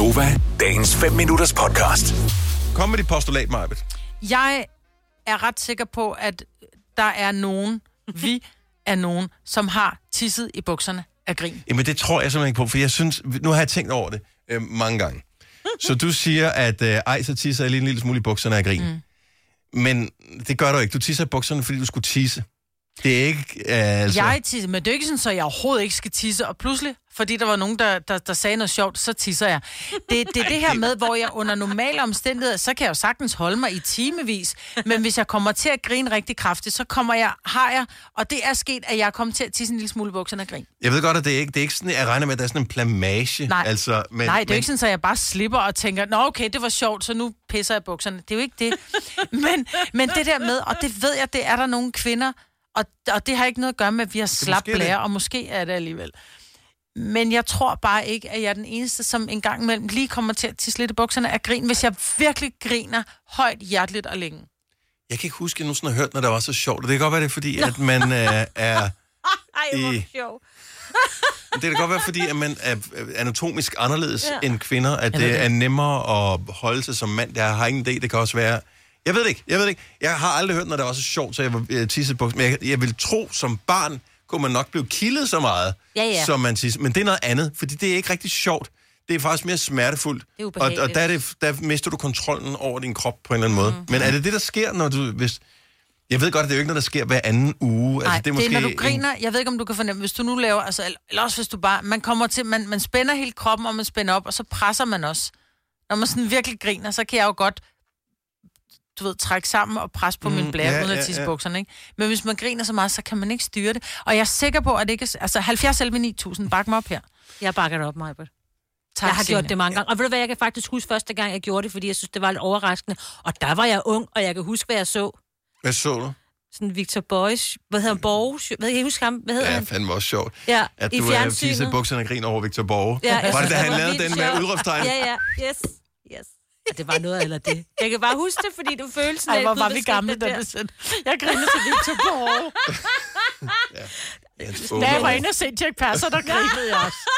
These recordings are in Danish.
Gonova, dagens 5 minutters podcast. Kom med dit postulat, Majbet. Jeg er ret sikker på, at der er nogen, vi er nogen, som har tisset i bukserne af grin. Jamen, det tror jeg simpelthen ikke på, for jeg synes, nu har jeg tænkt over det øh, mange gange. Så du siger, at øh, ej, så tisser jeg lige en lille smule i bukserne af grin. Mm. Men det gør du ikke. Du tisser i bukserne, fordi du skulle tisse. Det er ikke... Øh, altså... Jeg tisser, men det er ikke sådan, så jeg overhovedet ikke skal tisse, og pludselig, fordi der var nogen, der, der, der sagde noget sjovt, så tisser jeg. Det, det er det her med, hvor jeg under normale omstændigheder, så kan jeg jo sagtens holde mig i timevis, men hvis jeg kommer til at grine rigtig kraftigt, så kommer jeg, har jeg, og det er sket, at jeg er kommet til at tisse en lille smule i bukserne af grin. Jeg ved godt, at det er ikke, det er ikke sådan, jeg regner med, at der er sådan en plamage. Nej, altså, men, Nej det er men, ikke sådan, at jeg bare slipper og tænker, nå okay, det var sjovt, så nu pisser jeg bukserne. Det er jo ikke det. men, men det der med, og det ved jeg, det er der nogle kvinder, og, og det har ikke noget at gøre med, at vi har slap blære, og måske er det alligevel. Men jeg tror bare ikke, at jeg er den eneste, som en gang imellem lige kommer til at tisse lidt i bukserne af grin, hvis jeg virkelig griner højt, hjerteligt og længe. Jeg kan ikke huske, at jeg nogensinde har hørt, når det var så sjovt. Og det kan godt være, det er fordi, at man øh, er... Ej, hvor I- sjov. Det kan godt være, fordi at man er anatomisk anderledes ja. End kvinder, at det det. er nemmere at holde sig som mand. Jeg har ingen idé, det kan også være... Jeg ved det ikke, jeg ved det ikke. Jeg har aldrig hørt, når det var så sjovt, så jeg var øh, tisset på. Men jeg, jeg vil tro, som barn kunne man nok blive kildet så meget, Ja, ja. som man tisser. Men det er noget andet, fordi det er ikke rigtig sjovt. Det er faktisk mere smertefuldt. Det er og, og der, er det, der mister du kontrollen over din krop på en eller anden måde. Mhm. Men er det det, der sker, når du... Hvis, jeg ved godt, at det er jo ikke noget, der sker hver anden uge. Nej, altså, det er, måske når du en- griner, jeg ved ikke, om du kan fornemme, hvis du nu laver, altså, eller også hvis du bare, man kommer til, man, man spænder hele kroppen, og man spænder op, og så presser man også. Når man sådan virkelig griner, så kan jeg jo godt, du ved, trække sammen og presse på mm, min blære, ja, ja, uden ja, at tisse ja. ja. bukserne, ikke? Men hvis man griner så meget, så kan man ikke styre det. Og jeg er sikker på, at det ikke er, altså 70 11 9000, bak mig op her. Jeg bakker det op, Majbert. Tak, Jeg har Signe. gjort det mange gange. Og ved du hvad, jeg kan faktisk huske første gang, jeg gjorde det, fordi jeg synes, det var lidt overraskende. Og der var jeg ung, og jeg kan huske, hvad jeg så. Hvad så du? Sådan Victor Boys, hvad hedder han, Borges? Hvad kan I huske ham? Hvad hedder Ja, han? fandme også sjovt. Ja, At i du er fjernsynet. i bukserne og griner over Victor Borge. Ja, jeg var det, synes, da han lavede den med udråbstegn? Ja, ja, yes. Ja, det var noget eller det. Jeg kan bare huske det, fordi du følte sådan Ej, hvor var vi gamle, da det sendte. Jeg griner til Victor Borge. Hans Da jeg var inde og se Jack Passer, der grinede jeg også.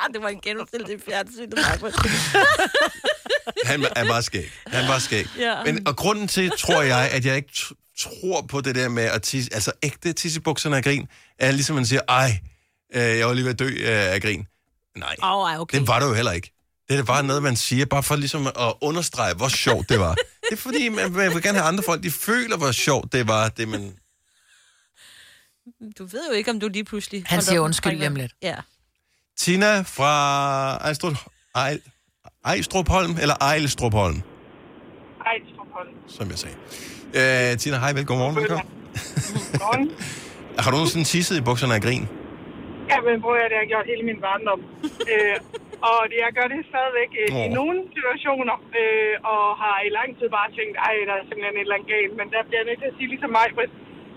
Ah, det var en genudstillelse i fjernsynet. Han er bare skæg. Han var skæg. Ja. Men, og grunden til, tror jeg, at jeg ikke tror på det der med at tisse, altså ægte tisse i bukserne af grin, er ligesom man siger, ej, øh, jeg var lige ved at dø øh, af grin. Nej, ej, okay. det var det jo heller ikke. Det er bare noget, man siger, bare for ligesom at understrege, hvor sjovt det var. Det er fordi, man, man vil gerne have andre folk, de føler, hvor sjovt det var, det man... Du ved jo ikke, om du lige pludselig... Han siger undskyld lige om lidt. Ja. Tina fra Ejstrup, Ej, Ejstrupholm, eller Ejlstrupholm, Ejstrupholm. som jeg sagde. Øh, Tina, hej, velkommen. Godmorgen, velkommen. Godmorgen. Har du nogensinde tisset i bukserne af grin? Ja, men prøv at det har jeg gjort hele min barndom. øh, og det, jeg gør det stadigvæk øh, i Åh. nogle situationer, øh, og har i lang tid bare tænkt, ej, der er simpelthen et eller andet galt. Men der bliver jeg nødt til at sige ligesom mig,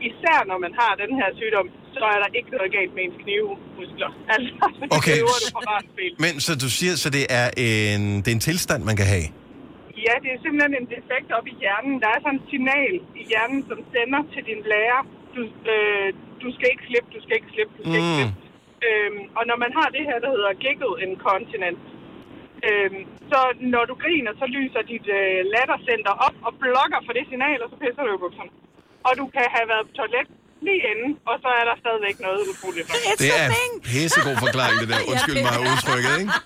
især når man har den her sygdom, så er der ikke noget galt med ens knivmuskler. Altså, så det Okay. spil. Men så du siger, så det er en, det er en tilstand, man kan have? Ja, det er simpelthen en defekt op i hjernen. Der er sådan et signal i hjernen, som sender til din blære. Du, øh, du skal ikke slippe, du skal ikke slippe, du skal ikke Mm. slippe. Øhm, og når man har det her, der hedder giggle incontinence, øhm, så når du griner, så lyser dit øh, lattercenter op og blokker for det signal, og så pisser du i bukserne. Og du kan have været på toilet lige inden, og så er der stadigvæk noget utroligt. Det er pissegod forklaring, det der. Undskyld mig udtrykket, ikke?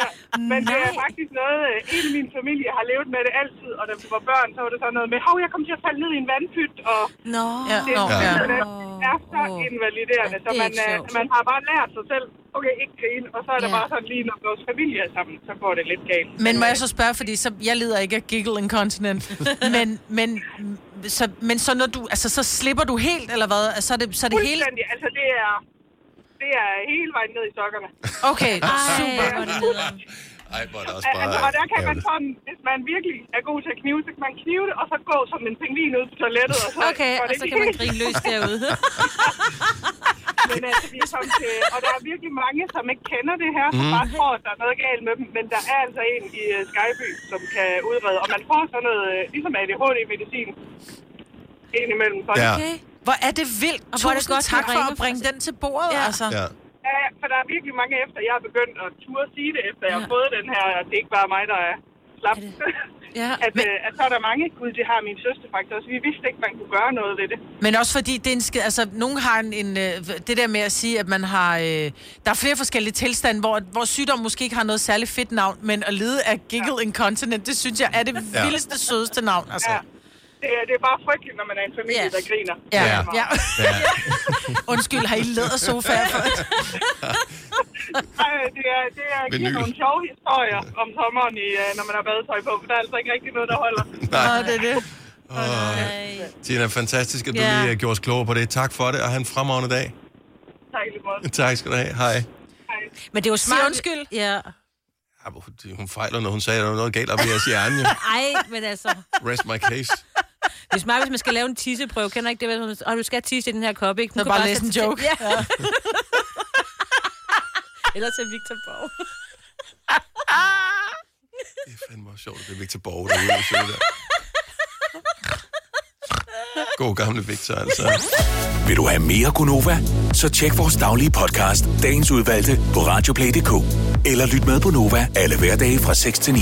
Ja, men det er faktisk noget, øh, hele min familie har levet med det altid, og da vi var børn, så var det sådan noget med, hov, jeg kom til at falde ned i en vandpyt, og Nå. Ja, det er, ja. det så Åh. Invaliderende, så det er man, øh, man har bare lært sig selv, okay, ikke grine, og så er det Ja. bare sådan lige, når vores familie er sammen, så går det lidt galt. Men må jeg så spørge, fordi så, jeg lider ikke af giggle incontinent, men, men, så, men så når du, altså så slipper du helt, eller hvad? Altså, så er det, så er det hele... Altså det er, det er hele vejen ned i sokkerne. Okay, super. Ej, Ej, hvor er det også bare... Altså, og der kan man sådan, hvis man virkelig er god til at knive, så kan man knive det, og så gå som en pingvin ud på toilettet, og så Okay, og så kan man grine løs derude. Men altså, vi er kommet til, og der er virkelig mange, som ikke kender det her, som bare tror, at der er noget galt med dem. Men der er altså en i uh, Skyby, som kan udrede, og man får sådan noget, øh, ligesom ADHD-medicin, indimellem. Sådan. Ja. Okay. Hvor er det vildt. Og hvor er det godt, tak for at bringe den til bordet, Ja. altså. Ja. Ja, for der er virkelig mange efter, jeg har begyndt at turde sige det, efter jeg har fået den her, at det ikke bare er mig, der er slap. Ja, at, men... øh, at så er der mange, gud, det har min søster faktisk også. Vi vidste ikke, man kunne gøre noget ved det. Men også fordi, det er en altså, nogen har en, en, øh, det der med at sige, at man har, øh, der er flere forskellige tilstande, hvor, hvor sygdom måske ikke har noget særligt fedt navn, men at lide af giggle ja. incontinent, det synes jeg er det Ja. vildeste, sødeste navn, altså. Ja. Det, er- det er bare frygteligt, når man er en familie, Ja. der griner. Ja, Ja. ja. Ja. Undskyld, har I lædersofaer for Ej, det er, det er giver Vinyl. nogle sjove historier om sommeren, i, øh, når man har badetøj på, for der er altså ikke rigtig noget, der holder. Nå, det er det. Tina, fantastisk, at du Ja. lige øh, gjorde os klogere på det. Tak for det, og have en fremragende dag. Tak lige. Tak skal du have. Hej. Men det er jo Sig smart. undskyld. Ja. Ja, hvorfor- hun fejler, når hun sagde, at der var noget galt op i jeres hjerne. jo. Ej, men altså... Rest my case. Er smart, hvis man skal lave en tisseprøve. Kender ikke det? Hvis man, og du skal tisse i den her kop, ikke? Så kan bare læse sætte en til- joke. Ja. Eller til Victor Borg. Det er fandme også sjovt, at det er Victor Borg, der er der. God gamle Victor, altså. Vil du have mere Gunova? Så tjek vores daglige podcast, dagens udvalgte, på radioplay.dk. Eller lyt med på Nova alle hverdage fra 6 til 9.